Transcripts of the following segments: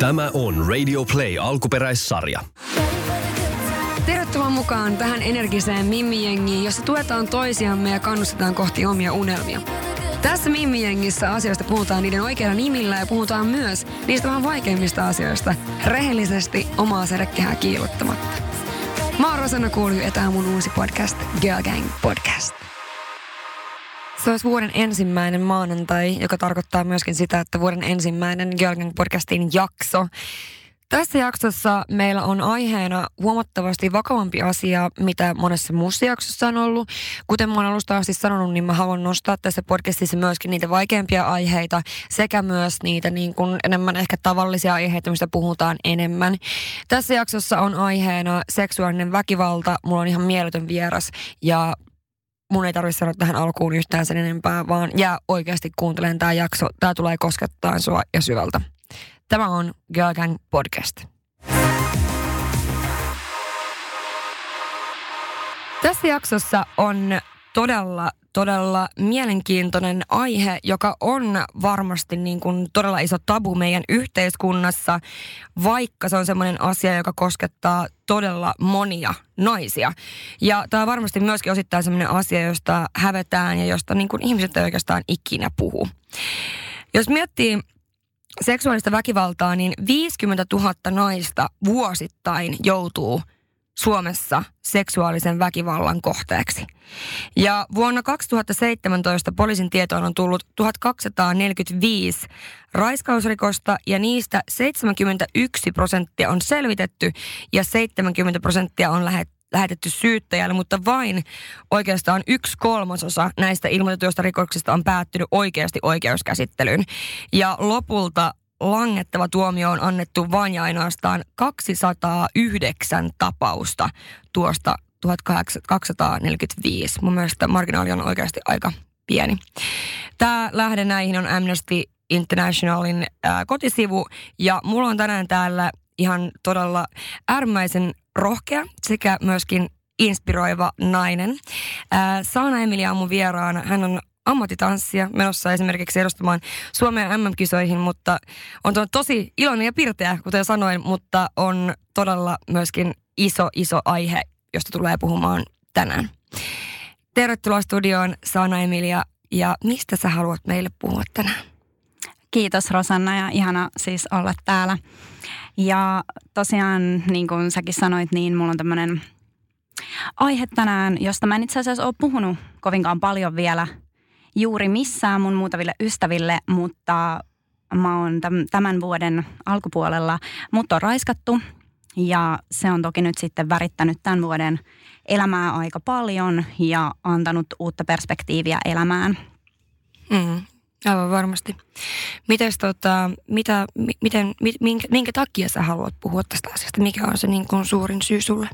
Tämä on Radio Play alkuperäissarja. Tervetuloa mukaan tähän energiseen Mimmi-jengiin, jossa tuetaan toisiamme ja kannustetaan kohti omia unelmia. Tässä Mimmi-jengissä asioista puhutaan niiden oikeilla nimillä ja puhutaan myös niistä vähän vaikeimmista asioista rehellisesti omaa sädekehää kiilottamatta. Mä oon Rosanna Kuulju ja on mun uusi podcast, Girl Gang Podcast. Se olisi vuoden ensimmäinen maanantai, joka tarkoittaa myöskin sitä, että vuoden ensimmäinen Gang Podcastin jakso. Tässä jaksossa meillä on aiheena huomattavasti vakavampi asia, mitä monessa muussa jaksossa on ollut. Kuten oon alusta asti sanonut, niin mä haluan nostaa tässä podcastissa myöskin niitä vaikeampia aiheita sekä myös niitä niin kuin enemmän ehkä tavallisia aiheita, mistä puhutaan enemmän. Tässä jaksossa on aiheena seksuaalinen väkivalta. Mulla on ihan mieletön vieras ja mun ei tarvitse sanoa tähän alkuun yhtään sen enempää, vaan jää oikeasti kuuntelemaan tämä jakso. Tämä tulee koskettaa sua ja syvältä. Tämä on Girl Gang Podcast. Tässä jaksossa on todella, todella mielenkiintoinen aihe, joka on varmasti niin kuin todella iso tabu meidän yhteiskunnassa, vaikka se on semmoinen asia, joka koskettaa todella monia naisia. Ja tämä on varmasti myöskin osittain semmoinen asia, josta hävetään ja josta niin kuin ihmiset ei oikeastaan ikinä puhu. Jos miettii seksuaalista väkivaltaa, niin 50 000 naista vuosittain joutuu Suomessa seksuaalisen väkivallan kohteeksi. Ja vuonna 2017 poliisin tietoon on tullut 1245 raiskausrikosta ja niistä 71 prosenttia on selvitetty ja 70 prosenttia on lähet, lähetetty syyttäjälle, mutta vain oikeastaan yksi kolmasosa näistä ilmoitetuista rikoksista on päättynyt oikeasti oikeuskäsittelyyn. Ja lopulta langettava tuomio on annettu vain ja ainoastaan 209 tapausta tuosta 1245. Mun mielestä marginaali on oikeasti aika pieni. Tämä lähde näihin on Amnesty Internationalin ää, kotisivu ja mulla on tänään täällä ihan todella äärimmäisen rohkea sekä myöskin inspiroiva nainen. Ää, Saana Emilia on mun vieraana. Hän on ammattitanssija menossa esimerkiksi edustamaan Suomea MM-kisoihin, mutta on tosi iloinen ja pirteä, kuten sanoin, mutta on todella myöskin iso, iso aihe, josta tulee puhumaan tänään. Tervetuloa studioon Saana Emilia ja mistä sä haluat meille puhua tänään? Kiitos Rosanna ja ihana siis olla täällä. Ja tosiaan niin kuin säkin sanoit, niin mulla on tämmöinen aihe tänään, josta mä en itse asiassa ole puhunut kovinkaan paljon vielä juuri missään mun muutaville ystäville, mutta mä oon tämän vuoden alkupuolella, mutta on raiskattu ja se on toki nyt sitten värittänyt tämän vuoden elämää aika paljon ja antanut uutta perspektiiviä elämään. Mm, aivan varmasti. Mites tota, mitä, miten, minkä, minkä takia sä haluat puhua tästä asiasta? Mikä on se niin kuin suurin syy sulle?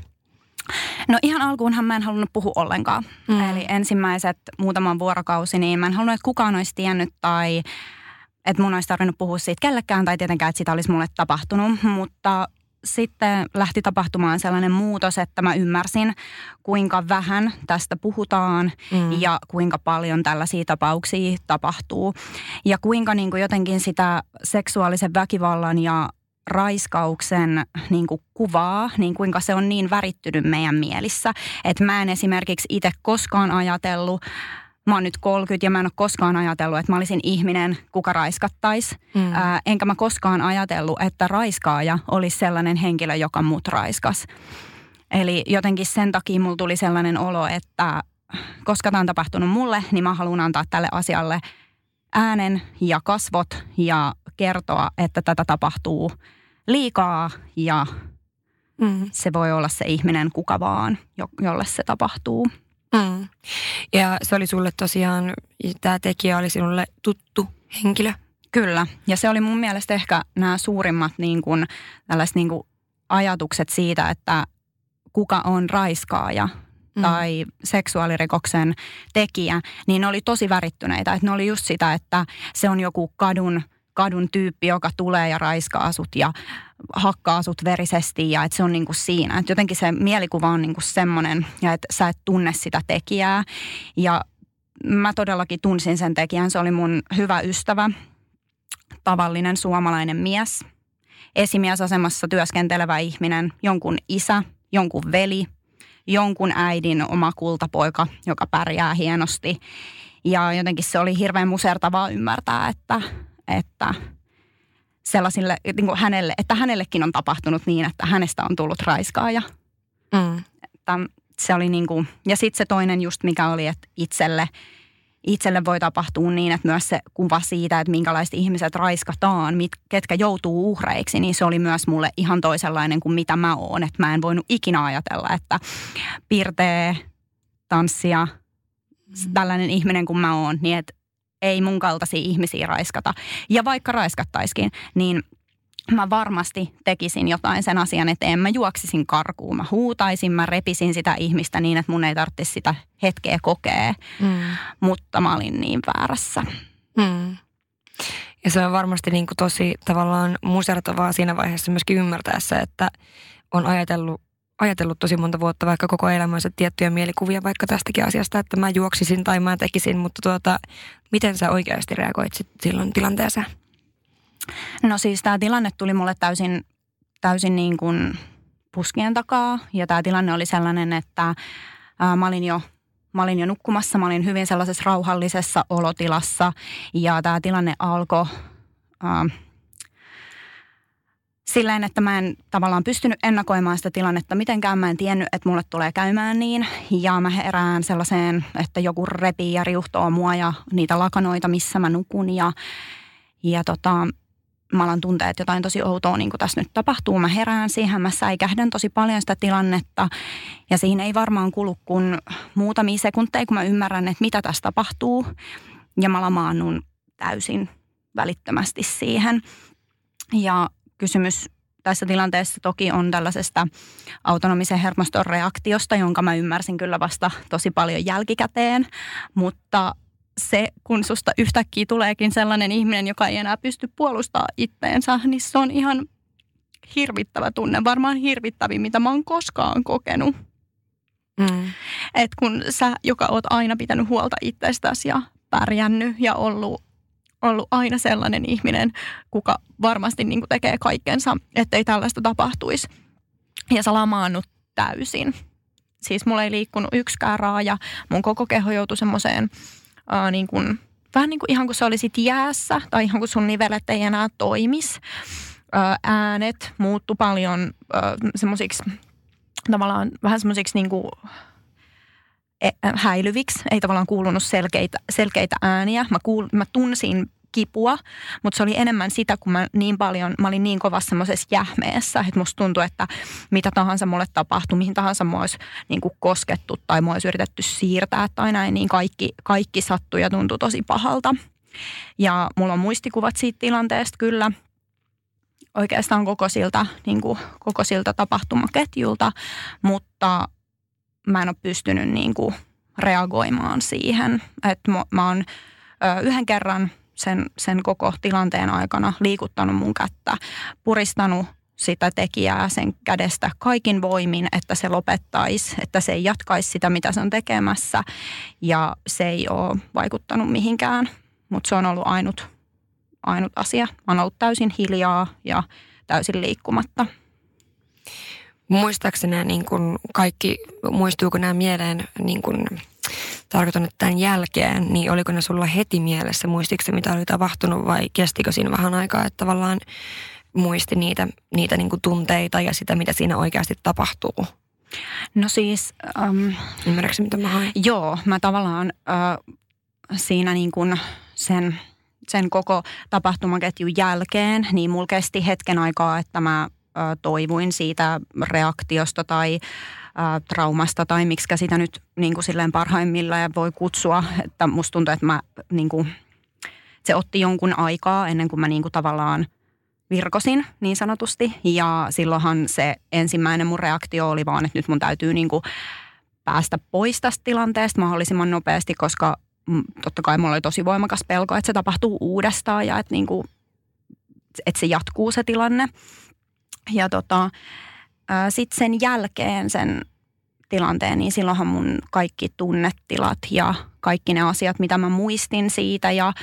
No ihan alkuunhan mä en halunnut puhua ollenkaan. Mm. Eli ensimmäiset muutaman vuorokausi, niin mä en halunnut, että kukaan olisi tiennyt tai että mun olisi tarvinnut puhua siitä kellekään tai tietenkään, että sitä olisi mulle tapahtunut. Mutta sitten lähti tapahtumaan sellainen muutos, että mä ymmärsin, kuinka vähän tästä puhutaan mm. ja kuinka paljon tällaisia tapauksia tapahtuu. Ja kuinka niin kuin jotenkin sitä seksuaalisen väkivallan ja raiskauksen niin kuin kuvaa, niin kuinka se on niin värittynyt meidän mielissä. Että mä en esimerkiksi itse koskaan ajatellut, mä oon nyt 30 ja mä en ole koskaan ajatellut, että mä olisin ihminen, kuka raiskattaisi. Mm. Ää, enkä mä koskaan ajatellut, että raiskaaja olisi sellainen henkilö, joka mut raiskas. Eli jotenkin sen takia mulla tuli sellainen olo, että koska tämä on tapahtunut mulle, niin mä haluan antaa tälle asialle äänen ja kasvot ja kertoa, että tätä tapahtuu liikaa ja mm. se voi olla se ihminen kuka vaan, jolle se tapahtuu. Mm. Ja se oli sulle tosiaan, tämä tekijä oli sinulle tuttu henkilö? Kyllä, ja se oli mun mielestä ehkä nämä suurimmat niin kuin, tällaiset niin kuin ajatukset siitä, että kuka on raiskaaja mm. tai seksuaalirikoksen tekijä, niin ne oli tosi värittyneitä. Että ne oli just sitä, että se on joku kadun – kadun tyyppi, joka tulee ja raiskaa sut ja hakkaa sut verisesti ja että se on niinku siinä. Että jotenkin se mielikuva on niinku semmoinen ja että sä et tunne sitä tekijää. Ja mä todellakin tunsin sen tekijän. Se oli mun hyvä ystävä, tavallinen suomalainen mies. esimiesasemassa työskentelevä ihminen, jonkun isä, jonkun veli, jonkun äidin oma kultapoika, joka pärjää hienosti. Ja jotenkin se oli hirveän musertavaa ymmärtää, että, että sellaisille, niin kuin hänelle, että hänellekin on tapahtunut niin, että hänestä on tullut raiskaaja. Mm. Että se oli niin kuin, ja sitten se toinen just mikä oli, että itselle, itselle voi tapahtua niin, että myös se kuva siitä, että minkälaiset ihmiset raiskataan, mit, ketkä joutuu uhreiksi, niin se oli myös mulle ihan toisenlainen kuin mitä mä oon. Että mä en voinut ikinä ajatella, että piirtee, tanssia, mm. tällainen ihminen kuin mä oon, niin että ei mun kaltaisia ihmisiä raiskata. Ja vaikka raiskattaisikin, niin mä varmasti tekisin jotain sen asian eteen. Mä juoksisin karkuun, mä huutaisin, mä repisin sitä ihmistä niin, että mun ei tarvitsisi sitä hetkeä kokea. Mm. Mutta mä olin niin väärässä. Mm. Ja se on varmasti niin kuin tosi tavallaan musertavaa siinä vaiheessa myöskin ymmärtäessä, että on ajatellut ajatellut tosi monta vuotta vaikka koko elämänsä tiettyjä mielikuvia vaikka tästäkin asiasta, että mä juoksisin tai mä tekisin, mutta tuota, miten sä oikeasti reagoit silloin tilanteeseen? No siis tämä tilanne tuli mulle täysin, täysin niin kuin puskien takaa ja tämä tilanne oli sellainen, että ää, mä olin jo Mä olin jo nukkumassa, mä olin hyvin sellaisessa rauhallisessa olotilassa ja tämä tilanne alkoi silleen, että mä en tavallaan pystynyt ennakoimaan sitä tilannetta mitenkään. Mä en tiennyt, että mulle tulee käymään niin. Ja mä herään sellaiseen, että joku repii ja riuhtoo mua ja niitä lakanoita, missä mä nukun. Ja, ja tota, mä alan tuntea, että jotain tosi outoa niin kuin tässä nyt tapahtuu. Mä herään siihen, mä säikähdän tosi paljon sitä tilannetta. Ja siinä ei varmaan kulu kuin muutamia sekunteja, kun mä ymmärrän, että mitä tässä tapahtuu. Ja mä lamaannun täysin välittömästi siihen. Ja kysymys tässä tilanteessa toki on tällaisesta autonomisen hermoston reaktiosta, jonka mä ymmärsin kyllä vasta tosi paljon jälkikäteen, mutta se, kun susta yhtäkkiä tuleekin sellainen ihminen, joka ei enää pysty puolustamaan itteensä, niin se on ihan hirvittävä tunne. Varmaan hirvittävin, mitä mä oon koskaan kokenut. Mm. Et kun sä, joka oot aina pitänyt huolta itsestäsi ja pärjännyt ja ollut ollut aina sellainen ihminen, kuka varmasti niin kuin tekee kaikkensa, ettei tällaista tapahtuisi. Ja sä lamaannut täysin. Siis mulla ei liikkunut yksikään raaja. Mun koko keho joutui semmoiseen äh, niin kuin, vähän niin kuin ihan kuin se olisit jäässä tai ihan kuin sun nivelet ei enää toimis. Äh, äänet muuttu paljon äh, semmoisiksi tavallaan vähän semmoisiksi niin kuin häilyviksi. Ei tavallaan kuulunut selkeitä, selkeitä ääniä. Mä, kuul, mä tunsin kipua, mutta se oli enemmän sitä, kun mä niin paljon, mä olin niin kovassa semmoisessa jähmeessä, että musta tuntui, että mitä tahansa mulle tapahtui, mihin tahansa mua olisi niin kuin koskettu tai mua olisi yritetty siirtää tai näin, niin kaikki, kaikki sattui ja tuntui tosi pahalta. Ja mulla on muistikuvat siitä tilanteesta kyllä, oikeastaan koko siltä, niin kuin, koko siltä tapahtumaketjulta, mutta mä en ole pystynyt niin kuin reagoimaan siihen. Että mä, mä oon ö, yhden kerran sen, sen koko tilanteen aikana liikuttanut mun kättä, puristanut sitä tekijää sen kädestä kaikin voimin, että se lopettaisi, että se ei jatkaisi sitä, mitä se on tekemässä. Ja se ei ole vaikuttanut mihinkään, mutta se on ollut ainut, ainut asia. Mä oon ollut täysin hiljaa ja täysin liikkumatta. Muistaakseni nämä niin kuin kaikki, muistuuko nämä mieleen niin kuin, tarkoitan, että tämän jälkeen, niin oliko ne sulla heti mielessä, muistiko mitä oli tapahtunut vai kestikö siinä vähän aikaa, että tavallaan muisti niitä, niitä niin kuin tunteita ja sitä, mitä siinä oikeasti tapahtuu? No siis... Um, Ymmärrätkö, mitä mä hain? Joo, mä tavallaan uh, siinä niin kuin sen, sen koko tapahtumaketjun jälkeen, niin mulla kesti hetken aikaa, että mä toivuin siitä reaktiosta tai traumasta tai miksi sitä nyt niin kuin silleen parhaimmillaan voi kutsua. Että musta tuntuu, että mä, niin kuin, se otti jonkun aikaa ennen kuin mä niin kuin tavallaan virkosin niin sanotusti. Ja silloinhan se ensimmäinen mun reaktio oli vaan, että nyt mun täytyy niin kuin päästä pois tästä tilanteesta mahdollisimman nopeasti, koska totta kai mulla oli tosi voimakas pelko, että se tapahtuu uudestaan ja että, niin kuin, että se jatkuu se tilanne. Ja tota, sitten sen jälkeen sen tilanteen, niin silloinhan mun kaikki tunnetilat ja kaikki ne asiat, mitä mä muistin siitä ja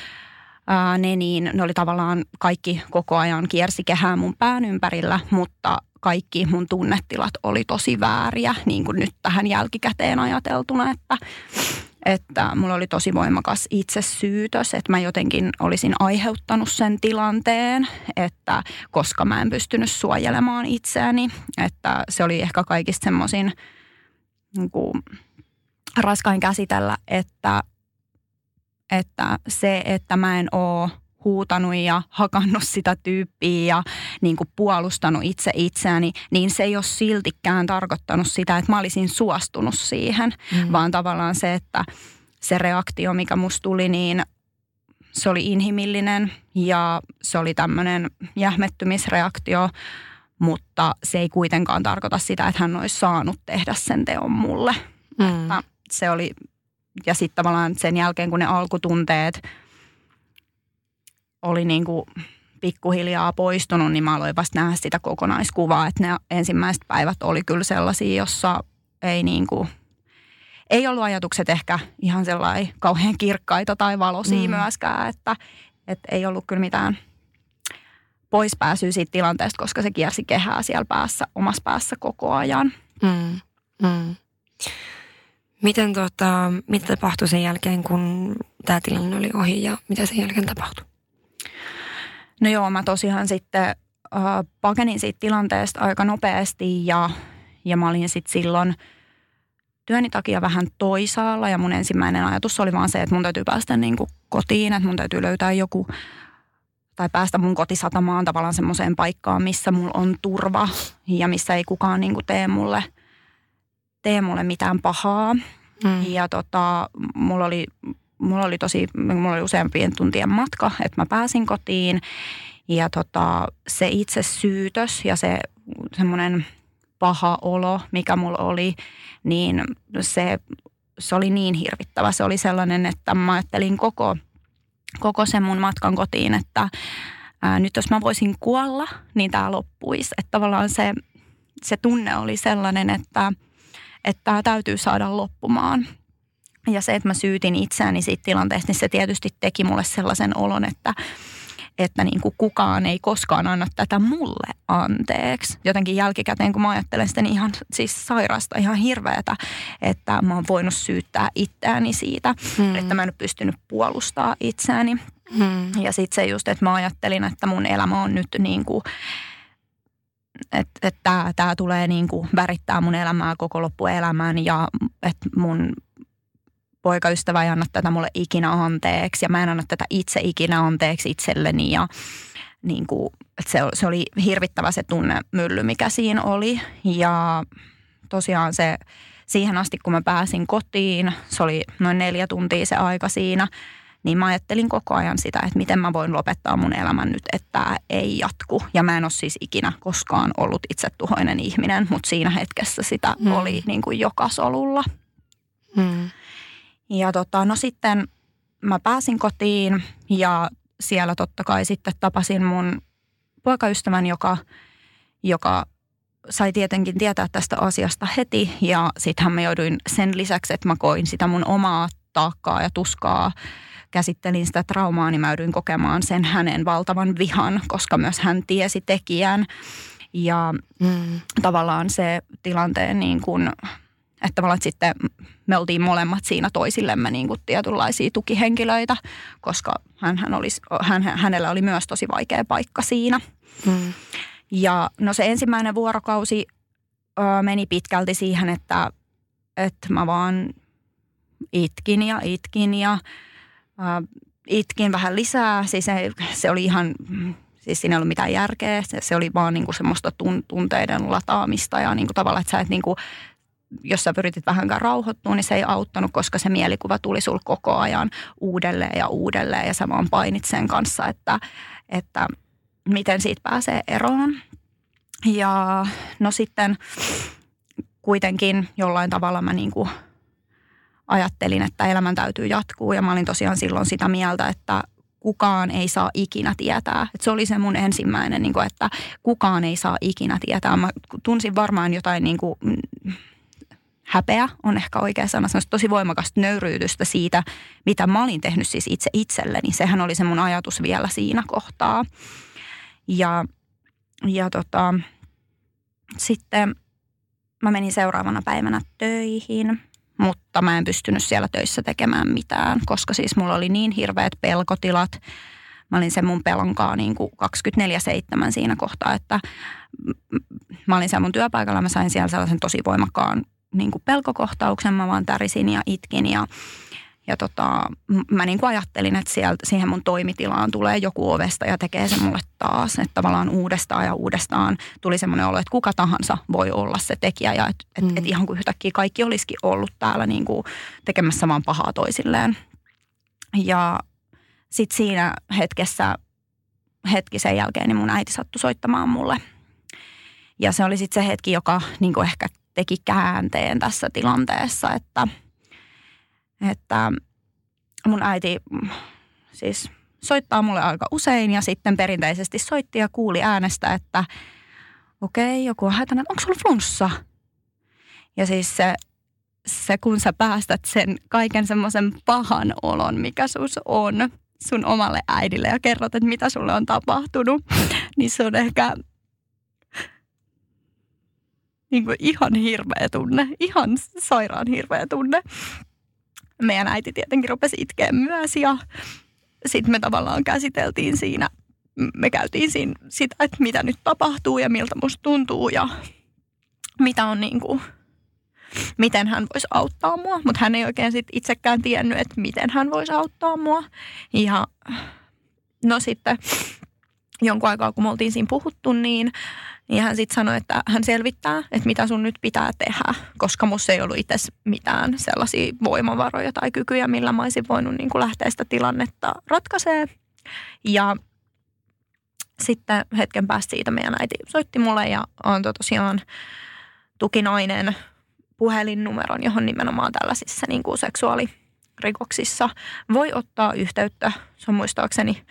ää, ne, niin ne oli tavallaan kaikki koko ajan kiersi kehää mun pään ympärillä, mutta kaikki mun tunnetilat oli tosi vääriä, niin kuin nyt tähän jälkikäteen ajateltuna, että, että mulla oli tosi voimakas itsesyytös, että mä jotenkin olisin aiheuttanut sen tilanteen, että koska mä en pystynyt suojelemaan itseäni, että se oli ehkä kaikista semmoisin niin raskain käsitellä, että, että se, että mä en ole huutanut ja hakannut sitä tyyppiä ja niin kuin puolustanut itse itseäni, niin se ei ole siltikään tarkoittanut sitä, että mä olisin suostunut siihen, mm. vaan tavallaan se, että se reaktio, mikä musta tuli, niin se oli inhimillinen ja se oli tämmöinen jähmettymisreaktio, mutta se ei kuitenkaan tarkoita sitä, että hän olisi saanut tehdä sen teon mulle. Mm. Että se oli, ja sitten tavallaan sen jälkeen, kun ne alkutunteet – oli niin kuin pikkuhiljaa poistunut, niin mä aloin vasta nähdä sitä kokonaiskuvaa, että ne ensimmäiset päivät oli kyllä sellaisia, jossa ei niin kuin, ei ollut ajatukset ehkä ihan sellainen kauhean kirkkaita tai valoisia mm. myöskään, että, että ei ollut kyllä mitään poispääsyä siitä tilanteesta, koska se kiersi kehää siellä päässä, omassa päässä koko ajan. Mm. Mm. Miten tota, mitä tapahtui sen jälkeen, kun tämä tilanne oli ohi ja mitä sen jälkeen tapahtui? No joo, mä tosiaan sitten äh, pakenin siitä tilanteesta aika nopeasti ja, ja mä olin sitten silloin työni takia vähän toisaalla ja mun ensimmäinen ajatus oli vaan se, että mun täytyy päästä niin kuin kotiin, että mun täytyy löytää joku tai päästä mun kotisatamaan tavallaan semmoiseen paikkaan, missä mulla on turva ja missä ei kukaan niin kuin tee mulle, tee mulle mitään pahaa. Mm. Ja tota, mulla oli mulla oli tosi, mulla oli useampien tuntien matka, että mä pääsin kotiin. Ja tota, se itse syytös ja se semmoinen paha olo, mikä mulla oli, niin se, se oli niin hirvittävä. Se oli sellainen, että mä ajattelin koko, koko sen mun matkan kotiin, että ää, nyt jos mä voisin kuolla, niin tämä loppuisi. Että tavallaan se, se tunne oli sellainen, että tämä täytyy saada loppumaan. Ja se, että mä syytin itseäni siitä tilanteesta, niin se tietysti teki mulle sellaisen olon, että, että niin kuin kukaan ei koskaan anna tätä mulle anteeksi. Jotenkin jälkikäteen, kun mä ajattelen sitä, niin ihan siis sairasta, ihan hirveätä, että mä oon voinut syyttää itseäni siitä, hmm. että mä en ole pystynyt puolustaa itseäni. Hmm. Ja sitten se just, että mä ajattelin, että mun elämä on nyt niin kuin että et tämä tulee niin kuin värittää mun elämää koko loppuelämän ja että mun poikaystävä ei anna tätä mulle ikinä anteeksi ja mä en anna tätä itse ikinä anteeksi itselleni ja niin kuin, että se, se oli hirvittävä se tunnemylly, mikä siinä oli ja tosiaan se siihen asti, kun mä pääsin kotiin, se oli noin neljä tuntia se aika siinä, niin mä ajattelin koko ajan sitä, että miten mä voin lopettaa mun elämän nyt, että tämä ei jatku. Ja mä en ole siis ikinä koskaan ollut itsetuhoinen ihminen, mutta siinä hetkessä sitä hmm. oli niin kuin joka solulla. Hmm. Ja tota, no sitten mä pääsin kotiin ja siellä totta kai sitten tapasin mun poikaystävän, joka, joka sai tietenkin tietää tästä asiasta heti. Ja sittenhän mä jouduin sen lisäksi, että mä koin sitä mun omaa taakkaa ja tuskaa, käsittelin sitä traumaa, niin mä jouduin kokemaan sen hänen valtavan vihan, koska myös hän tiesi tekijän. Ja mm. tavallaan se tilanteen niin kuin että tavallaan että sitten me oltiin molemmat siinä toisillemme niin kuin tietynlaisia tukihenkilöitä, koska hän, hän olisi, hän, hänellä oli myös tosi vaikea paikka siinä. Hmm. Ja no se ensimmäinen vuorokausi ö, meni pitkälti siihen, että, että mä vaan itkin ja itkin ja ö, itkin vähän lisää. Siis se, se oli ihan, siis siinä ei ollut mitään järkeä. Se, se oli vaan niin kuin semmoista tunteiden lataamista ja niin kuin tavallaan, että sä et niin kuin jos sä pyritit vähänkään rauhoittua, niin se ei auttanut, koska se mielikuva tuli sul koko ajan uudelleen ja uudelleen ja sä vaan painit sen kanssa, että, että miten siitä pääsee eroon. Ja no sitten kuitenkin jollain tavalla mä niin kuin ajattelin, että elämän täytyy jatkuu ja mä olin tosiaan silloin sitä mieltä, että kukaan ei saa ikinä tietää. Et se oli se mun ensimmäinen, niin kuin, että kukaan ei saa ikinä tietää. Mä tunsin varmaan jotain niin kuin, häpeä on ehkä oikea sana, semmoista tosi voimakasta nöyryytystä siitä, mitä mä olin tehnyt siis itse itselleni. Sehän oli se mun ajatus vielä siinä kohtaa. Ja, ja tota, sitten mä menin seuraavana päivänä töihin, mutta mä en pystynyt siellä töissä tekemään mitään, koska siis mulla oli niin hirveät pelkotilat. Mä olin sen mun pelonkaa niin kuin 24-7 siinä kohtaa, että mä olin siellä mun työpaikalla, mä sain siellä sellaisen tosi voimakkaan niin kuin pelkokohtauksen, mä vaan tärisin ja itkin ja, ja tota, mä niin kuin ajattelin, että sieltä, siihen mun toimitilaan tulee joku ovesta ja tekee se mulle taas. Että tavallaan uudestaan ja uudestaan tuli semmoinen olo, että kuka tahansa voi olla se tekijä ja että et, mm. et ihan kuin yhtäkkiä kaikki olisikin ollut täällä niin kuin tekemässä vaan pahaa toisilleen. Ja sitten siinä hetkessä, hetki sen jälkeen, niin mun äiti sattui soittamaan mulle. Ja se oli sitten se hetki, joka niin kuin ehkä teki käänteen tässä tilanteessa, että, että mun äiti siis soittaa mulle aika usein ja sitten perinteisesti soitti ja kuuli äänestä, että okei, okay, joku on hätäinen, onko sulla flunssa? Ja siis se, se, kun sä päästät sen kaiken semmoisen pahan olon, mikä sus on sun omalle äidille ja kerrot, että mitä sulle on tapahtunut, niin se on ehkä niin kuin ihan hirveä tunne, ihan sairaan hirveä tunne. Meidän äiti tietenkin rupesi itkeä myös ja sitten me tavallaan käsiteltiin siinä, me käytiin siinä sitä, että mitä nyt tapahtuu ja miltä musta tuntuu ja mitä on niin kuin, miten hän voisi auttaa mua. Mutta hän ei oikein sit itsekään tiennyt, että miten hän voisi auttaa mua. Ja no sitten jonkun aikaa, kun me oltiin siinä puhuttu, niin niin hän sitten sanoi, että hän selvittää, että mitä sun nyt pitää tehdä, koska musta ei ollut itse mitään sellaisia voimavaroja tai kykyjä, millä mä olisin voinut niin kuin lähteä sitä tilannetta ratkaisee. Ja sitten hetken päästä siitä meidän äiti soitti mulle ja antoi tosiaan tukinainen puhelinnumeron, johon nimenomaan tällaisissa niin kuin seksuaalirikoksissa voi ottaa yhteyttä. Se on muistaakseni,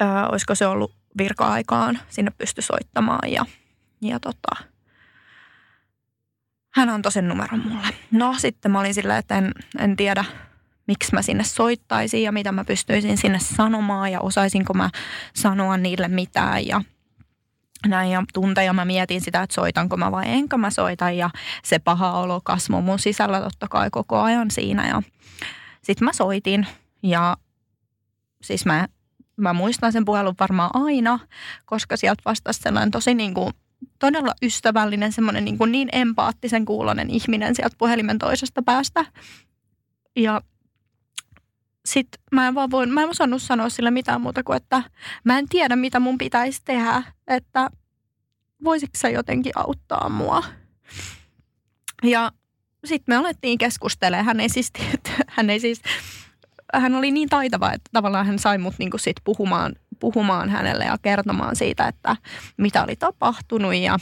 ää, olisiko se ollut virka-aikaan sinne pysty soittamaan ja, ja tota, hän antoi sen numeron mulle. No sitten mä olin silleen, että en, en tiedä miksi mä sinne soittaisin ja mitä mä pystyisin sinne sanomaan ja osaisinko mä sanoa niille mitään ja näin ja tunteja mä mietin sitä, että soitanko mä vai enkö mä soita ja se paha olo kasvoi mun sisällä totta kai koko ajan siinä ja sitten mä soitin ja siis mä mä muistan sen puhelun varmaan aina, koska sieltä vastasi sellainen tosi niin kuin, todella ystävällinen, semmoinen niin, kuin niin empaattisen kuulonen ihminen sieltä puhelimen toisesta päästä. Ja sitten mä en vaan voin, mä en osannut sanoa sille mitään muuta kuin, että mä en tiedä, mitä mun pitäisi tehdä, että voisitko sä jotenkin auttaa mua. Ja sitten me alettiin keskustelemaan. Hän ei siis, hän ei siis hän oli niin taitava, että tavallaan hän sai mut niinku sit puhumaan, puhumaan hänelle ja kertomaan siitä, että mitä oli tapahtunut ja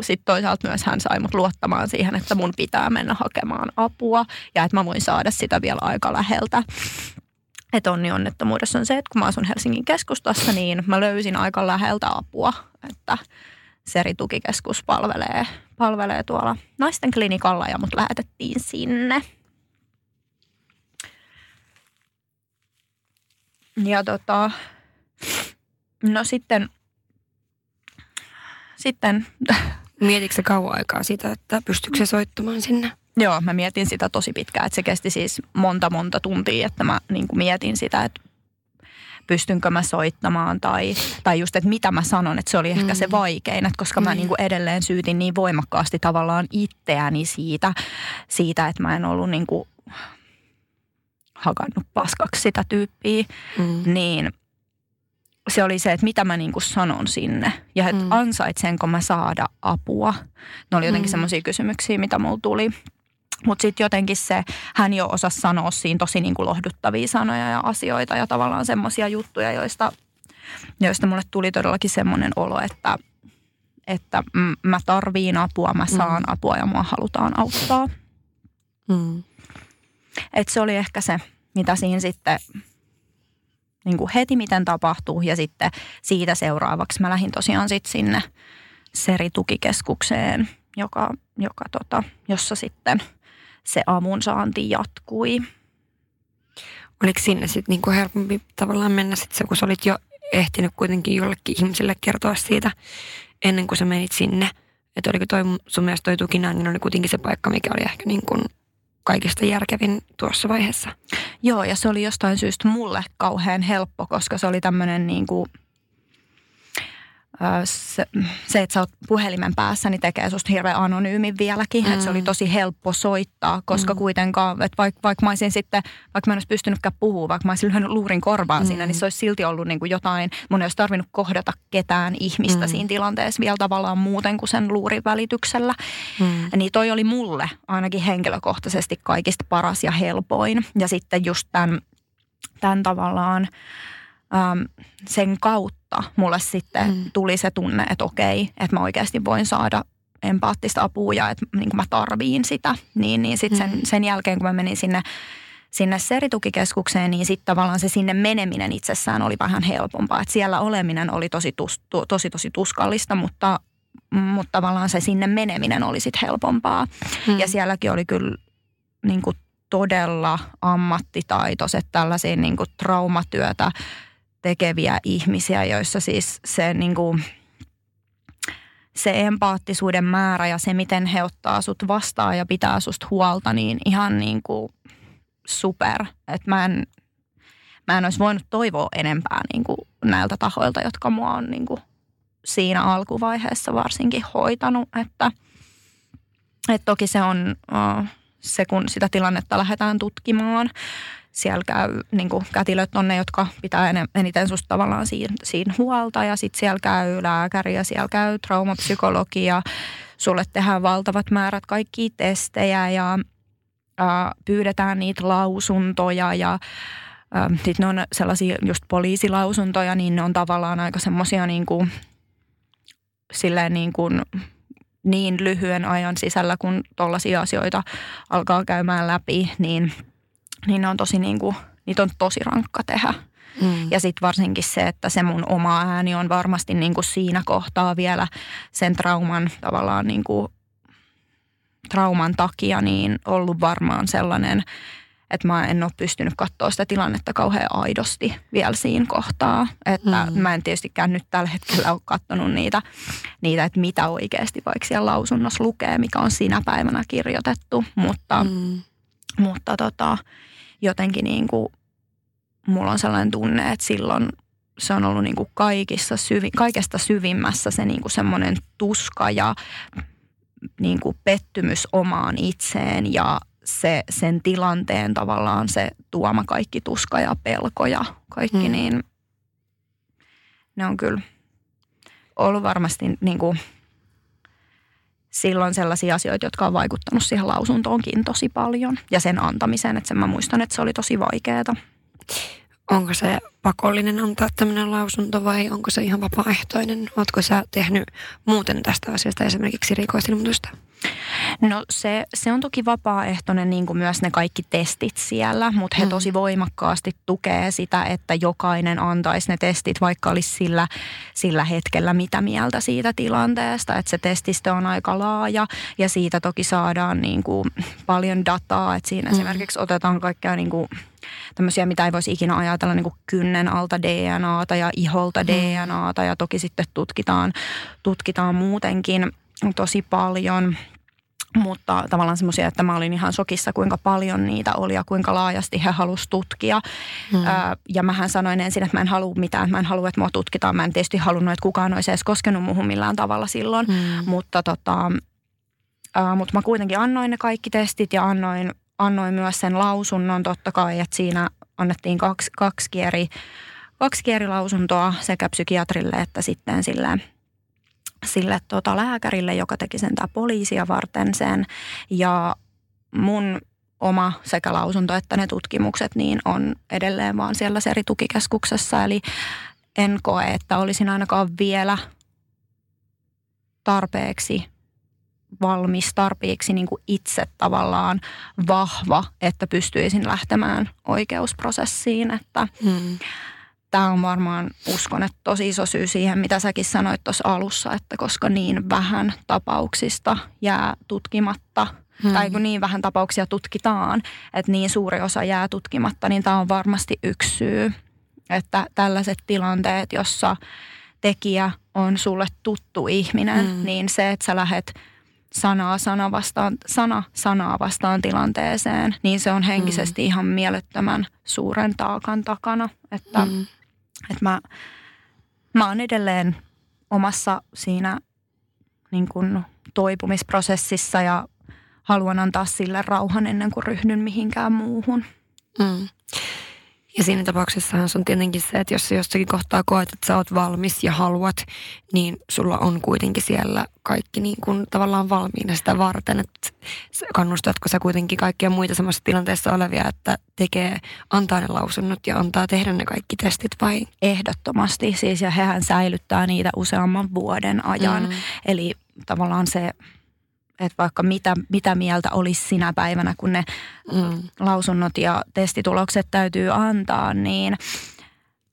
sitten toisaalta myös hän sai mut luottamaan siihen, että mun pitää mennä hakemaan apua ja että mä voin saada sitä vielä aika läheltä. Että onni onnettomuudessa on se, että kun mä asun Helsingin keskustassa, niin mä löysin aika läheltä apua, että Seri-tukikeskus palvelee, palvelee tuolla naisten klinikalla ja mut lähetettiin sinne. Ja tota, no sitten, sitten... Mietitkö se kauan aikaa sitä, että pystyykö se soittamaan sinne? Joo, mä mietin sitä tosi pitkään, että se kesti siis monta monta tuntia, että mä niin mietin sitä, että pystynkö mä soittamaan tai, tai just, että mitä mä sanon, että se oli ehkä mm. se vaikein, että koska mä mm. niin kuin edelleen syytin niin voimakkaasti tavallaan itseäni siitä, siitä että mä en ollut niin kuin hakannut paskaksi sitä tyyppiä, mm. niin se oli se, että mitä mä niinku sanon sinne ja että mm. ansaitsenko mä saada apua. Ne oli jotenkin mm. semmoisia kysymyksiä, mitä mulla tuli. Mutta sitten jotenkin se, hän jo osasi sanoa siinä tosi niinku lohduttavia sanoja ja asioita ja tavallaan semmoisia juttuja, joista, joista mulle tuli todellakin semmoinen olo, että, että mä tarviin apua, mä saan mm. apua ja mua halutaan auttaa. Mm. Et se oli ehkä se, mitä siinä sitten niin kuin heti miten tapahtuu ja sitten siitä seuraavaksi mä lähdin tosiaan sitten sinne Seri-tukikeskukseen joka, joka tota, jossa sitten se avunsaanti jatkui. Oliko sinne sitten niinku helpompi tavallaan mennä sitten kun sä olit jo ehtinyt kuitenkin jollekin ihmiselle kertoa siitä ennen kuin sä menit sinne? Että oliko toi sun mielestä toi tukina, niin oli kuitenkin se paikka, mikä oli ehkä niin kuin kaikista järkevin tuossa vaiheessa. Joo, ja se oli jostain syystä mulle kauhean helppo, koska se oli tämmöinen niin kuin – se, se, että sä oot puhelimen päässä, niin tekee susta hirveän anonyymin vieläkin. Mm. Että se oli tosi helppo soittaa, koska mm. kuitenkaan, että vaikka, vaikka mä olisin sitten, vaikka mä en olisi pystynytkään puhua, vaikka mä olisin lyhännyt luurin korvaan mm. siinä, niin se olisi silti ollut niin kuin jotain, mun ei olisi tarvinnut kohdata ketään ihmistä mm. siinä tilanteessa vielä tavallaan muuten kuin sen luurin välityksellä. Mm. Niin toi oli mulle ainakin henkilökohtaisesti kaikista paras ja helpoin. Ja sitten just tämän, tämän tavallaan sen kautta mulle sitten mm. tuli se tunne, että okei, että mä oikeasti voin saada empaattista apua ja että niin mä tarviin sitä. Niin, niin sitten sen, mm. sen jälkeen, kun mä menin sinne, sinne seritukikeskukseen, niin sitten tavallaan se sinne meneminen itsessään oli vähän helpompaa. Että siellä oleminen oli tosi, tus, to, tosi, tosi tuskallista, mutta, mutta tavallaan se sinne meneminen oli sitten helpompaa. Mm. Ja sielläkin oli kyllä niin kuin todella ammattitaitoiset tällaisia niin kuin traumatyötä tekeviä ihmisiä, joissa siis se niin kuin, se empaattisuuden määrä ja se, miten he ottaa sut vastaan ja pitää susta huolta, niin ihan niin kuin super. Että mä en, mä en olisi voinut toivoa enempää niin kuin näiltä tahoilta, jotka mua on niin kuin siinä alkuvaiheessa varsinkin hoitanut. Että, että toki se on se, kun sitä tilannetta lähdetään tutkimaan, siellä käy niin kuin kätilöt on ne, jotka pitää eniten susta tavallaan siinä, siinä huolta. Ja sitten siellä käy lääkäri ja siellä käy traumapsykologi ja sulle tehdään valtavat määrät kaikkia testejä ja ää, pyydetään niitä lausuntoja ja sitten ne on sellaisia just poliisilausuntoja, niin ne on tavallaan aika semmoisia niin kuin, silleen niin kuin niin lyhyen ajan sisällä, kun tuollaisia asioita alkaa käymään läpi, niin – niin ne on tosi niin kuin, niitä on tosi rankka tehdä. Mm. Ja sitten varsinkin se, että se mun oma ääni on varmasti niin kuin siinä kohtaa vielä sen trauman tavallaan niin kuin, trauman takia niin ollut varmaan sellainen, että mä en ole pystynyt katsoa sitä tilannetta kauhean aidosti vielä siinä kohtaa. Että mm. mä en tietystikään nyt tällä hetkellä ole katsonut niitä, niitä, että mitä oikeasti vaikka siellä lausunnossa lukee, mikä on siinä päivänä kirjoitettu. Mutta, mm. mutta tota, jotenkin niin kuin, mulla on sellainen tunne, että silloin se on ollut niin kuin kaikissa syvi, kaikesta syvimmässä se niin kuin semmoinen tuska ja niin kuin pettymys omaan itseen ja se, sen tilanteen tavallaan se tuoma kaikki tuska ja pelko ja kaikki, hmm. niin ne on kyllä ollut varmasti niin kuin silloin sellaisia asioita, jotka on vaikuttanut siihen lausuntoonkin tosi paljon ja sen antamiseen, että sen mä muistan, että se oli tosi vaikeaa. Onko se pakollinen antaa tämmöinen lausunto vai onko se ihan vapaaehtoinen? Oletko sä tehnyt muuten tästä asiasta esimerkiksi rikoisilmoitusta? No se, se on toki vapaaehtoinen niin kuin myös ne kaikki testit siellä, mutta he mm. tosi voimakkaasti tukee sitä, että jokainen antaisi ne testit, vaikka olisi sillä, sillä hetkellä mitä mieltä siitä tilanteesta. Että se testistö on aika laaja ja siitä toki saadaan niin kuin paljon dataa, että siinä mm. esimerkiksi otetaan kaikkea niin kuin tämmöisiä, mitä ei voisi ikinä ajatella, niin kuin kynnen alta DNAta ja iholta mm. DNAta ja toki sitten tutkitaan, tutkitaan muutenkin tosi paljon – mutta tavallaan semmoisia, että mä olin ihan sokissa, kuinka paljon niitä oli ja kuinka laajasti he halusivat tutkia. Hmm. Öö, ja mähän sanoin ensin, että mä en halua mitään, mä en halua, että mua tutkitaan. Mä en tietysti halunnut, että kukaan olisi edes koskenut muuhun millään tavalla silloin. Hmm. Mutta tota, öö, mutta mä kuitenkin annoin ne kaikki testit ja annoin, annoin myös sen lausunnon totta kai, että siinä annettiin kaksi, kaksi, eri, kaksi eri lausuntoa sekä psykiatrille että sitten silleen sille tota, lääkärille, joka teki sen tämä poliisia varten sen. Ja mun oma sekä lausunto että ne tutkimukset niin on edelleen vaan siellä seritukikeskuksessa. Eli en koe, että olisin ainakaan vielä tarpeeksi valmis, tarpeeksi niin kuin itse tavallaan vahva, että pystyisin lähtemään oikeusprosessiin. Että, hmm. tämä on varmaan, uskon, että tosi iso syy siihen, mitä säkin sanoit tuossa alussa, että koska niin vähän tapauksista jää tutkimatta, hmm. tai kun niin vähän tapauksia tutkitaan, että niin suuri osa jää tutkimatta, niin tämä on varmasti yksi syy, että tällaiset tilanteet, jossa tekijä on sulle tuttu ihminen, hmm. niin se, että sä lähet sanaa sana vastaan, sana sanaa vastaan tilanteeseen, niin se on henkisesti mm. ihan mielettömän suuren taakan takana. Että, mm. että mä, mä oon edelleen omassa siinä niin kuin toipumisprosessissa ja haluan antaa sille rauhan ennen kuin ryhdyn mihinkään muuhun. Mm. Ja siinä tapauksessahan se on tietenkin se, että jos sä jossakin kohtaa koet, että sä oot valmis ja haluat, niin sulla on kuitenkin siellä kaikki niin kuin tavallaan valmiina sitä varten. Että kannustatko sä kuitenkin kaikkia muita samassa tilanteessa olevia, että tekee, antaa ne lausunnot ja antaa tehdä ne kaikki testit vai? Ehdottomasti siis ja hehän säilyttää niitä useamman vuoden ajan. Mm. Eli tavallaan se että vaikka mitä, mitä mieltä olisi sinä päivänä, kun ne mm. lausunnot ja testitulokset täytyy antaa, niin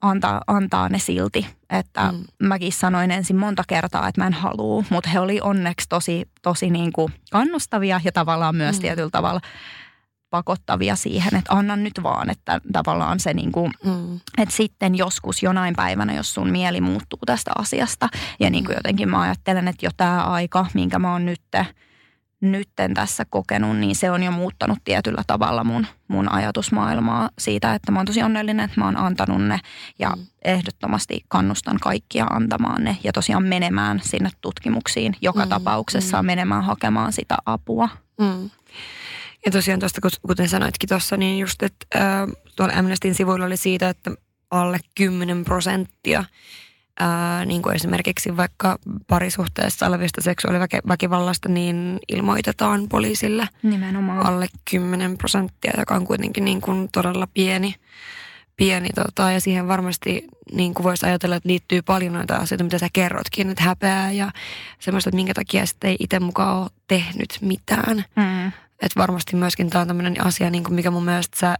antaa, antaa ne silti. Että mm. mäkin sanoin ensin monta kertaa, että mä en halua, mutta he oli onneksi tosi, tosi niin kuin kannustavia ja tavallaan myös mm. tietyllä tavalla pakottavia siihen, että anna nyt vaan, että tavallaan se niin kuin, mm. että sitten joskus jonain päivänä, jos sun mieli muuttuu tästä asiasta ja niin kuin mm. jotenkin mä ajattelen, että jo tämä aika, minkä mä oon nyt nytten tässä kokenut, niin se on jo muuttanut tietyllä tavalla mun, mun ajatusmaailmaa siitä, että mä oon tosi onnellinen, että mä oon antanut ne ja mm. ehdottomasti kannustan kaikkia antamaan ne ja tosiaan menemään sinne tutkimuksiin joka mm. tapauksessa mm. menemään hakemaan sitä apua. Mm. Ja tosiaan tuosta, kuten sanoitkin tuossa, niin just, että äh, tuolla Amnestyn sivuilla oli siitä, että alle 10 prosenttia ää, niin kuin esimerkiksi vaikka parisuhteessa olevista seksuaaliväkivallasta, niin ilmoitetaan poliisille Nimenomaan. alle 10 prosenttia, joka on kuitenkin niin kuin todella pieni. pieni tota, ja siihen varmasti niin kuin voisi ajatella, että liittyy paljon noita asioita, mitä sä kerrotkin, että häpeää ja semmoista, että minkä takia sitten ei itse mukaan ole tehnyt mitään. Mm. Että varmasti myöskin tämä on tämmöinen asia, niin kuin mikä mun mielestä sä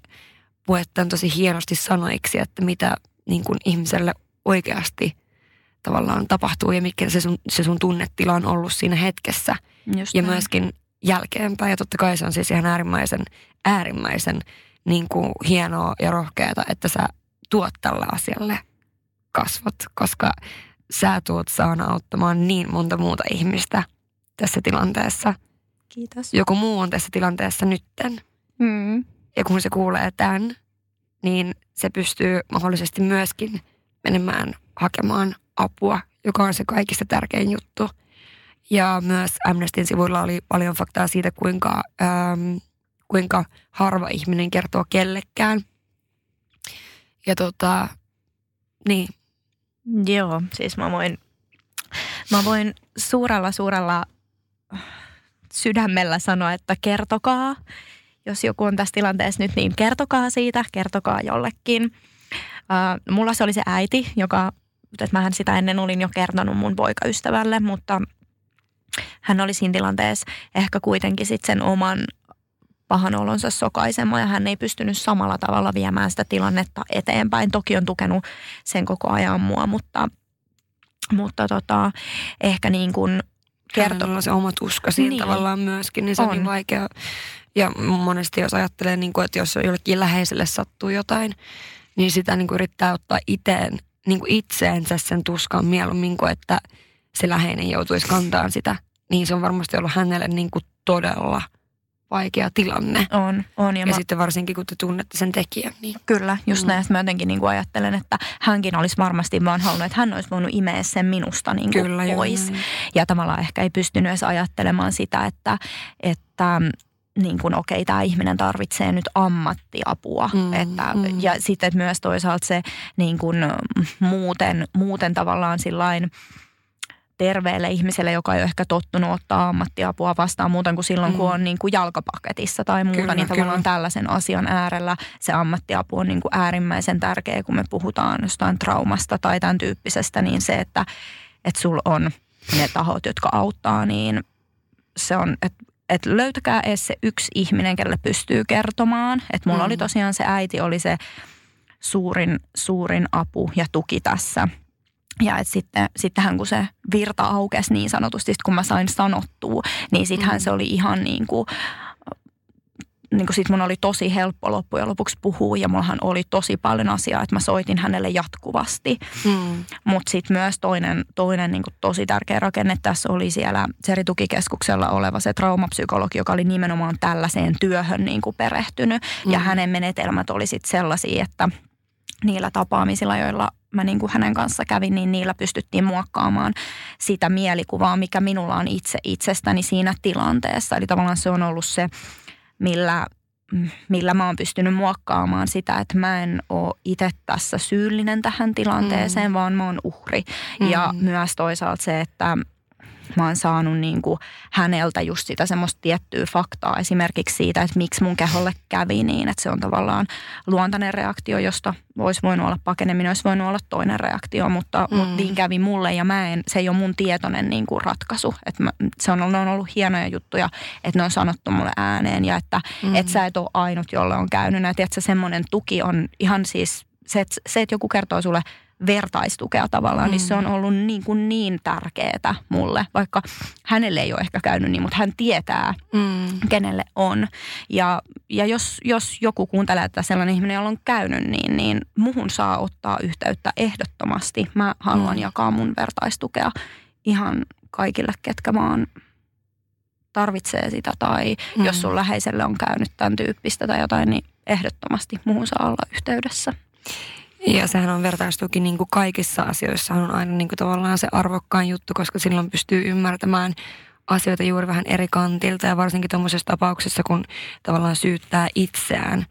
puet tosi hienosti sanoiksi, että mitä niin kuin ihmiselle oikeasti – tavallaan tapahtuu ja mikä se sun, se sun tunnetila on ollut siinä hetkessä. Just ja näin. myöskin jälkeenpäin. Ja totta kai se on siis ihan äärimmäisen, äärimmäisen niin kuin hienoa ja rohkeata, että sä tuot tällä asialle kasvot, koska sä tuot saana auttamaan niin monta muuta ihmistä tässä tilanteessa. Kiitos. Joku muu on tässä tilanteessa nytten. Mm. Ja kun se kuulee tämän, niin se pystyy mahdollisesti myöskin menemään hakemaan apua, joka on se kaikista tärkein juttu. Ja myös Amnestyn sivuilla oli paljon faktaa siitä, kuinka, ähm, kuinka harva ihminen kertoo kellekään. Ja tota, niin. Joo, siis mä voin, mä voin suurella suurella sydämellä sanoa, että kertokaa. Jos joku on tässä tilanteessa nyt, niin kertokaa siitä, kertokaa jollekin. Uh, mulla se oli se äiti, joka että mähän sitä ennen olin jo kertonut mun poikaystävälle, mutta hän oli siinä tilanteessa ehkä kuitenkin sitten sen oman pahan olonsa sokaisema ja hän ei pystynyt samalla tavalla viemään sitä tilannetta eteenpäin. Toki on tukenut sen koko ajan mua, mutta, mutta tota, ehkä niin kuin kertoo. On se oma tuska siinä niin. tavallaan myöskin, niin se on, on niin vaikea. Ja monesti jos ajattelee, niin kuin, että jos jollekin läheiselle sattuu jotain, niin sitä niin kuin yrittää ottaa iteen niin kuin itseensä sen tuskan mieluummin kuin että se läheinen joutuisi kantamaan sitä. Niin se on varmasti ollut hänelle niin kuin todella vaikea tilanne. On, on. Ja, ja mä... sitten varsinkin, kun te tunnette sen tekijän. Niin... Kyllä, just mm. näin. Mä jotenkin niin kuin ajattelen, että hänkin olisi varmasti vaan halunnut, että hän olisi voinut imeä sen minusta niin kuin Kyllä, pois. Joo, ja tavallaan ehkä ei pystynyt edes ajattelemaan sitä, että, että niin kuin okei, okay, tämä ihminen tarvitsee nyt ammattiapua. Mm, että, mm. Ja sitten myös toisaalta se niin kuin muuten, muuten tavallaan sillain terveelle ihmiselle, joka ei ole ehkä tottunut ottaa ammattiapua vastaan muuten kuin silloin, mm. kun on niin kuin jalkapaketissa tai muuta, kyllä, niin tavallaan kyllä. tällaisen asian äärellä se ammattiapu on niin kuin äärimmäisen tärkeä, kun me puhutaan jostain traumasta tai tämän tyyppisestä, niin se, että, että sulla on ne tahot, jotka auttaa, niin se on, että että löytäkää edes se yksi ihminen, kelle pystyy kertomaan. Että mulla mm. oli tosiaan se äiti, oli se suurin, suurin apu ja tuki tässä. Ja että sitten, sittenhän kun se virta aukesi niin sanotusti, kun mä sain sanottua, niin sittenhän mm. se oli ihan niin kuin niin kuin sit mun oli tosi helppo loppujen lopuksi puhua ja mullahan oli tosi paljon asiaa, että mä soitin hänelle jatkuvasti. Mm. Mutta sitten myös toinen, toinen niin kuin tosi tärkeä rakenne tässä oli siellä seritukikeskuksella oleva se traumapsykologi, joka oli nimenomaan tällaiseen työhön niin kuin perehtynyt. Mm. Ja hänen menetelmät oli sitten sellaisia, että niillä tapaamisilla, joilla mä niin kuin hänen kanssa kävin, niin niillä pystyttiin muokkaamaan sitä mielikuvaa, mikä minulla on itse itsestäni siinä tilanteessa. Eli tavallaan se on ollut se millä, millä mä oon pystynyt muokkaamaan sitä, että mä en ole itse tässä syyllinen tähän tilanteeseen, mm. vaan mä oon uhri. Mm. Ja myös toisaalta se, että mä oon saanut niin kuin häneltä just sitä semmoista tiettyä faktaa esimerkiksi siitä, että miksi mun keholle kävi niin, että se on tavallaan luontainen reaktio, josta olisi voinut olla pakeneminen, olisi voinut olla toinen reaktio, mutta, mm. mutta niin kävi mulle ja mä en, se ei ole mun tietoinen niin kuin ratkaisu. Että mä, se on, on ollut hienoja juttuja, että ne on sanottu mulle ääneen ja että mm. et sä et ole ainut, jolle on käynyt. Että semmoinen tuki on ihan siis, se, että, se, että joku kertoo sulle – vertaistukea tavallaan, mm. niin se on mm. ollut niin, kuin niin tärkeää mulle. Vaikka hänelle ei ole ehkä käynyt niin, mutta hän tietää, mm. kenelle on. Ja, ja jos, jos joku kuuntelee, että sellainen ihminen, jolla on käynyt niin, niin muhun saa ottaa yhteyttä ehdottomasti. Mä haluan mm. jakaa mun vertaistukea ihan kaikille, ketkä mä oon tarvitsee sitä tai mm. jos sun läheiselle on käynyt tämän tyyppistä tai jotain, niin ehdottomasti muuhun saa olla yhteydessä. Ja sehän on vertaistuki niin kuin kaikissa asioissa. On aina niin kuin tavallaan se arvokkaan juttu, koska silloin pystyy ymmärtämään asioita juuri vähän eri kantilta. Ja varsinkin tuommoisessa tapauksessa, kun tavallaan syyttää itseään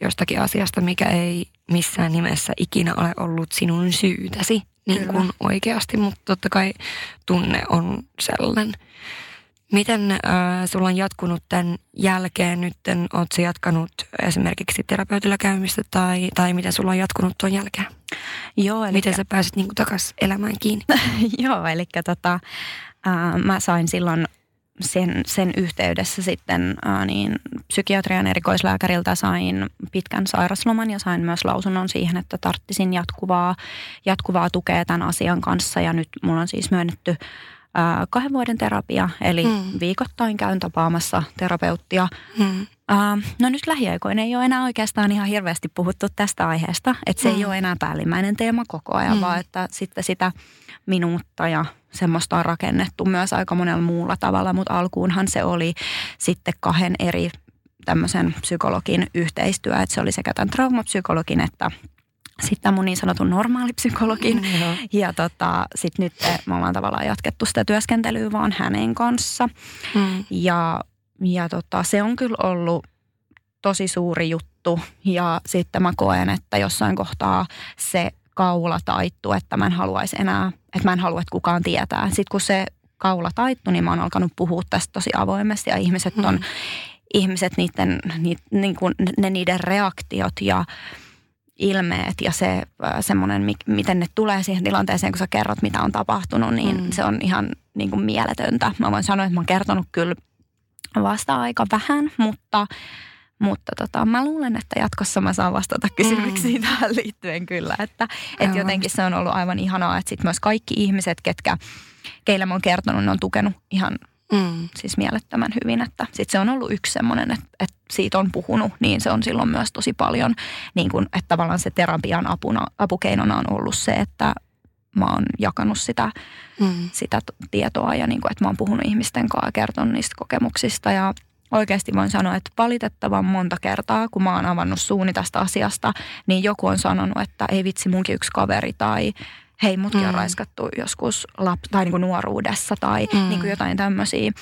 jostakin asiasta, mikä ei missään nimessä ikinä ole ollut sinun syytäsi niin kuin oikeasti, mutta totta kai tunne on sellainen. Miten äh, sulla on jatkunut tämän jälkeen nyt? Oletko jatkanut esimerkiksi terapeutilla käymistä tai, tai miten sulla on jatkunut tuon jälkeen? Joo, eli... Miten sä pääsit niin takaisin elämään kiinni? Joo, eli tota, äh, mä sain silloin sen, sen yhteydessä sitten äh, niin psykiatrian erikoislääkäriltä sain pitkän sairasloman ja sain myös lausunnon siihen, että tarttisin jatkuvaa, jatkuvaa tukea tämän asian kanssa. Ja nyt mulla on siis myönnetty ää, kahden vuoden terapia, eli mm. viikoittain käyn tapaamassa terapeuttia. Mm. Ää, no nyt lähiaikoina ei ole enää oikeastaan ihan hirveästi puhuttu tästä aiheesta, että se mm. ei ole enää päällimmäinen teema koko ajan, mm. vaan että sitten sitä minuutta ja semmoista on rakennettu myös aika monella muulla tavalla, mutta alkuunhan se oli sitten kahden eri tämmöisen psykologin yhteistyö, että se oli sekä tämän traumapsykologin että sitten mun niin sanotun normaalipsykologin. Mm, ja tota, sitten nyt me ollaan tavallaan jatkettu sitä työskentelyä vaan hänen kanssa. Mm. Ja, ja tota, se on kyllä ollut tosi suuri juttu. Ja sitten mä koen, että jossain kohtaa se kaula taittu, että mä en haluaisi enää, että mä en halua, että kukaan tietää. Sitten kun se kaula taittu, niin mä oon alkanut puhua tästä tosi avoimesti ja ihmiset on, mm. ihmiset niiden, ni, niin kuin ne niiden reaktiot ja ilmeet ja se äh, semmoinen, miten ne tulee siihen tilanteeseen, kun sä kerrot, mitä on tapahtunut, niin mm. se on ihan niin kuin mieletöntä. Mä voin sanoa, että mä oon kertonut kyllä vasta aika vähän, mutta, mutta tota, mä luulen, että jatkossa mä saan vastata kysymyksiin mm. tähän liittyen kyllä. Että, että jotenkin se on ollut aivan ihanaa, että sit myös kaikki ihmiset, ketkä, keille mä oon kertonut, ne on tukenut ihan Mm. Siis mielettömän hyvin, että sit se on ollut yksi semmoinen, että, että siitä on puhunut, niin se on silloin myös tosi paljon, niin kun, että tavallaan se terapian apuna, apukeinona on ollut se, että mä oon jakanut sitä, mm. sitä tietoa ja niin kun, että mä oon puhunut ihmisten kanssa ja kertonut niistä kokemuksista ja oikeasti voin sanoa, että valitettavan monta kertaa, kun mä oon avannut suuni tästä asiasta, niin joku on sanonut, että ei vitsi munkin yksi kaveri tai hei mutkin mm. on raiskattu joskus lap, tai niin kuin nuoruudessa tai mm. niin kuin jotain tämmöisiä.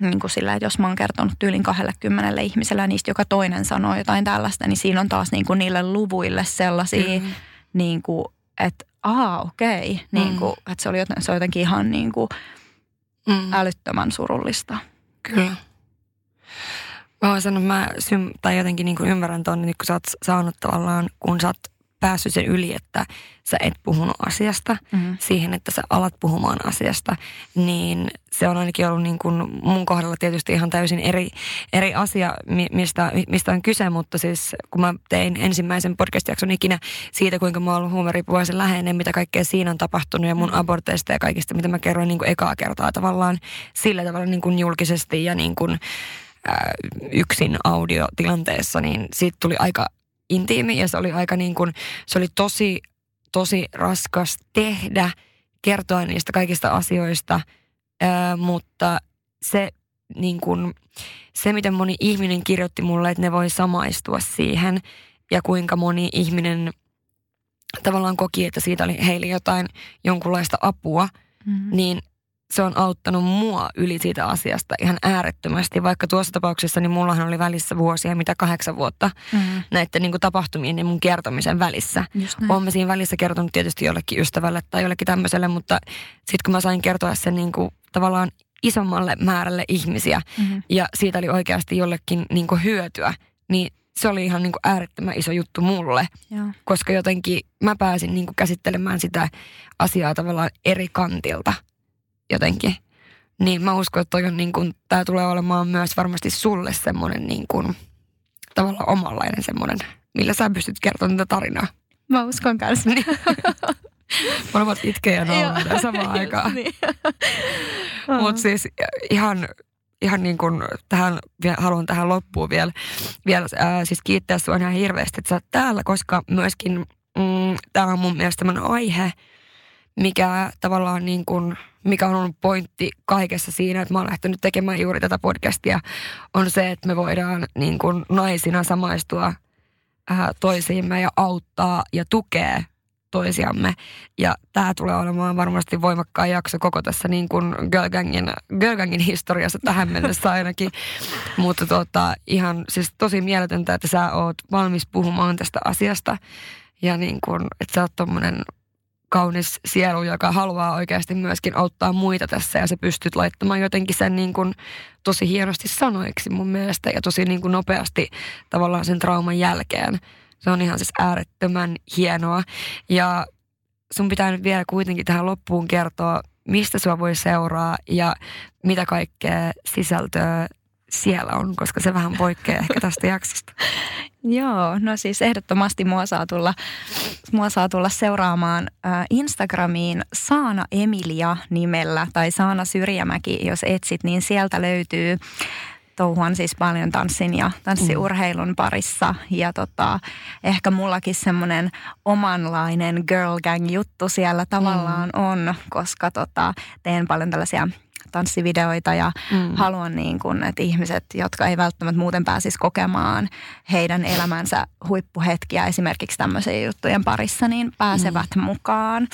Niin kuin sillä, että jos mä oon kertonut tyylin 20 ihmisellä ja niistä joka toinen sanoo jotain tällaista, niin siinä on taas niin kuin niille luvuille sellaisia, mm. niin kuin, että aa okei, okay. niin mm. kuin, että se, oli joten, se on jotenkin ihan niin kuin mm. älyttömän surullista. Kyllä. Mä voin sanoa, mä sym, tai jotenkin niin kuin ymmärrän tuonne, niin kun sä oot saanut tavallaan, kun sä oot päässyt sen yli, että sä et puhunut asiasta, mm. siihen, että sä alat puhumaan asiasta, niin se on ainakin ollut niin kuin mun kohdalla tietysti ihan täysin eri, eri asia, mistä, mistä on kyse, mutta siis kun mä tein ensimmäisen podcast-jakson ikinä siitä, kuinka mä oon ollut huumeripuolisen läheinen, mitä kaikkea siinä on tapahtunut ja mun mm. aborteista ja kaikista, mitä mä kerroin niin kuin ekaa kertaa tavallaan sillä tavalla niin kuin julkisesti ja niin kuin, yksin audiotilanteessa, niin siitä tuli aika intiimi ja se oli aika niin kuin, se oli tosi, tosi raskas tehdä, kertoa niistä kaikista asioista, ää, mutta se niin kuin, se, miten moni ihminen kirjoitti mulle, että ne voi samaistua siihen ja kuinka moni ihminen tavallaan koki, että siitä oli heille jotain jonkunlaista apua, mm-hmm. niin se on auttanut mua yli siitä asiasta ihan äärettömästi. Vaikka tuossa tapauksessa niin mullahan oli välissä vuosia, mitä kahdeksan vuotta mm. näiden niin kuin tapahtumien ja mun kertomisen välissä. Olen siinä välissä kertonut tietysti jollekin ystävälle tai jollekin tämmöiselle, mutta sitten kun mä sain kertoa sen niin kuin tavallaan isommalle määrälle ihmisiä mm. ja siitä oli oikeasti jollekin niin kuin hyötyä, niin se oli ihan niin kuin äärettömän iso juttu mulle, Joo. koska jotenkin mä pääsin niin kuin käsittelemään sitä asiaa tavallaan eri kantilta – jotenkin. Niin mä uskon, että on niin kuin, tää tulee olemaan myös varmasti sulle semmoinen niin kuin, tavallaan omanlainen semmoinen, millä sä pystyt kertomaan tätä tarinaa. Mä uskon kanssa. Niin. Molemmat itkee ja nauraa samaan aikaan. Niin. Mutta siis ihan, ihan niin kuin tähän, haluan tähän loppuun vielä, vielä ää, siis kiittää sinua ihan hirveästi, että sä oot täällä, koska myöskin mm, tämä on mun mielestä tämmöinen aihe, mikä tavallaan niin kuin, mikä on ollut pointti kaikessa siinä, että mä oon lähtenyt tekemään juuri tätä podcastia, on se, että me voidaan niin kuin naisina samaistua ää, toisiimme ja auttaa ja tukea toisiamme. Ja tämä tulee olemaan varmasti voimakkaan jakso koko tässä niin kuin Girl Gangin, Girl Gangin historiassa tähän mennessä ainakin. Mutta tota, ihan siis tosi mieletöntä, että sä oot valmis puhumaan tästä asiasta. Ja niin kuin, että sä oot tommonen kaunis sielu, joka haluaa oikeasti myöskin auttaa muita tässä ja sä pystyt laittamaan jotenkin sen niin kuin tosi hienosti sanoiksi mun mielestä ja tosi niin kuin nopeasti tavallaan sen trauman jälkeen. Se on ihan siis äärettömän hienoa ja sun pitää nyt vielä kuitenkin tähän loppuun kertoa, mistä sua voi seuraa ja mitä kaikkea sisältöä siellä on, koska se vähän poikkeaa ehkä tästä jaksosta. Joo, no siis ehdottomasti mua saa tulla, mua saa tulla seuraamaan Instagramiin Saana Emilia nimellä tai Saana Syrjämäki, jos etsit, niin sieltä löytyy touhuan siis paljon tanssin ja tanssiurheilun parissa. Ja tota, ehkä mullakin semmoinen omanlainen girl gang juttu siellä tavallaan mm. on, koska tota, teen paljon tällaisia tanssivideoita ja mm. haluan niin kuin, että ihmiset, jotka ei välttämättä muuten pääsisi kokemaan heidän elämänsä huippuhetkiä esimerkiksi tämmöisen juttujen parissa, niin pääsevät mm. mukaan.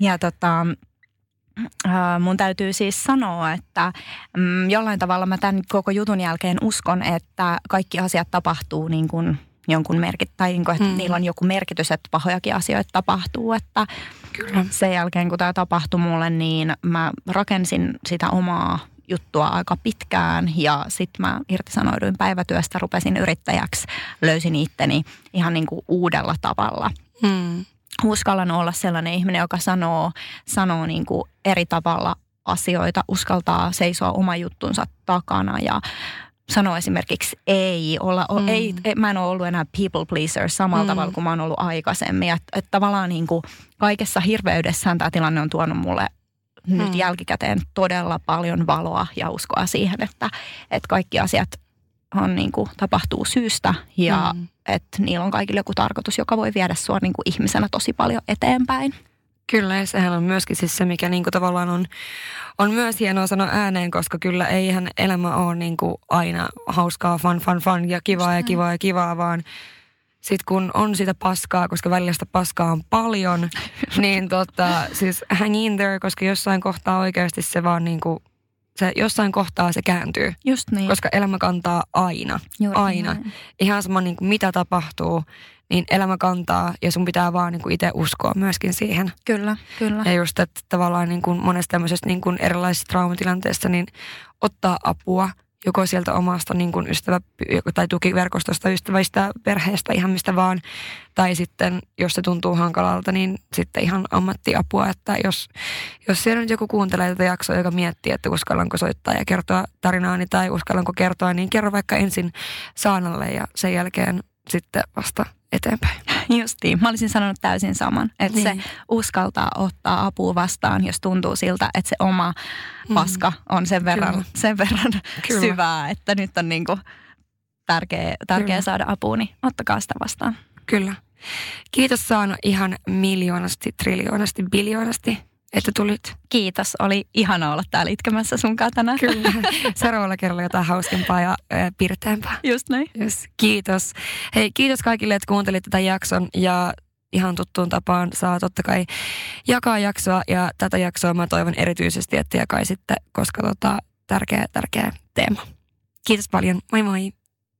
Ja tota, mun täytyy siis sanoa, että mm, jollain tavalla mä tämän koko jutun jälkeen uskon, että kaikki asiat tapahtuu niin kuin jonkun merkit, tai niin kuin, että mm. niillä on joku merkitys, että pahojakin asioita tapahtuu. Että Kyllä. sen jälkeen, kun tämä tapahtui mulle, niin mä rakensin sitä omaa juttua aika pitkään ja sitten mä irtisanouduin päivätyöstä, rupesin yrittäjäksi, löysin itteni ihan niin kuin uudella tavalla. Mm. Uskallan olla sellainen ihminen, joka sanoo, sanoo niin kuin eri tavalla asioita, uskaltaa seisoa oma juttunsa takana ja sanoa esimerkiksi ei, olla, mm. ei, mä en ole ollut enää people pleaser samalla mm. tavalla kuin mä oon ollut aikaisemmin. Että et tavallaan niin kuin kaikessa hirveydessään tämä tilanne on tuonut mulle mm. nyt jälkikäteen todella paljon valoa ja uskoa siihen, että, että kaikki asiat on niin kuin, tapahtuu syystä ja mm. että niillä on kaikille joku tarkoitus, joka voi viedä sua niin kuin ihmisenä tosi paljon eteenpäin. Kyllä, ja sehän on myöskin siis se, mikä niinku tavallaan on, on myös hienoa sanoa ääneen, koska kyllä eihän elämä ole niinku aina hauskaa, fun, fun, fun ja kivaa ja kivaa ja kivaa, vaan sitten kun on sitä paskaa, koska välillä sitä paskaa on paljon, niin tota, siis hang in there, koska jossain kohtaa oikeasti se vaan niinku, se jossain kohtaa se kääntyy. Just niin. Koska elämä kantaa aina. Juuri aina. Näin. Ihan sama niin kuin mitä tapahtuu, niin elämä kantaa ja sun pitää vaan niin kuin itse uskoa myöskin siihen. Kyllä, kyllä. Ja just, että tavallaan niin kuin monessa tämmöisessä niin kuin erilaisissa traumatilanteissa niin ottaa apua joko sieltä omasta niin kuin ystävä- tai tukiverkostosta, ystävistä, perheestä, ihan mistä vaan. Tai sitten, jos se tuntuu hankalalta, niin sitten ihan ammattiapua. Että jos, jos siellä nyt joku kuuntelee tätä jaksoa, joka miettii, että uskallanko soittaa ja kertoa tarinaani tai uskallanko kertoa, niin kerro vaikka ensin Saanalle ja sen jälkeen sitten vasta eteenpäin. Justiin. Mä olisin sanonut täysin saman. Että niin. se uskaltaa ottaa apua vastaan, jos tuntuu siltä, että se oma mm. paska on sen verran, Kyllä. sen verran Kyllä. syvää, että nyt on niinku tärkeä, tärkeä saada apua, niin ottakaa sitä vastaan. Kyllä. Kiitos Saana ihan miljoonasti, triljoonasti, biljoonasti että tulit. Kiitos, oli ihana olla täällä itkemässä sun tänään. Kyllä, seuraavalla kerralla jotain hauskempaa ja äh, pirteämpää. Just näin. Yes. Kiitos. Hei, kiitos kaikille, että kuuntelit tätä jakson ja ihan tuttuun tapaan saa totta kai jakaa jaksoa ja tätä jaksoa mä toivon erityisesti, että jakaisitte, koska tota, tärkeä, tärkeä teema. Kiitos paljon. Moi moi.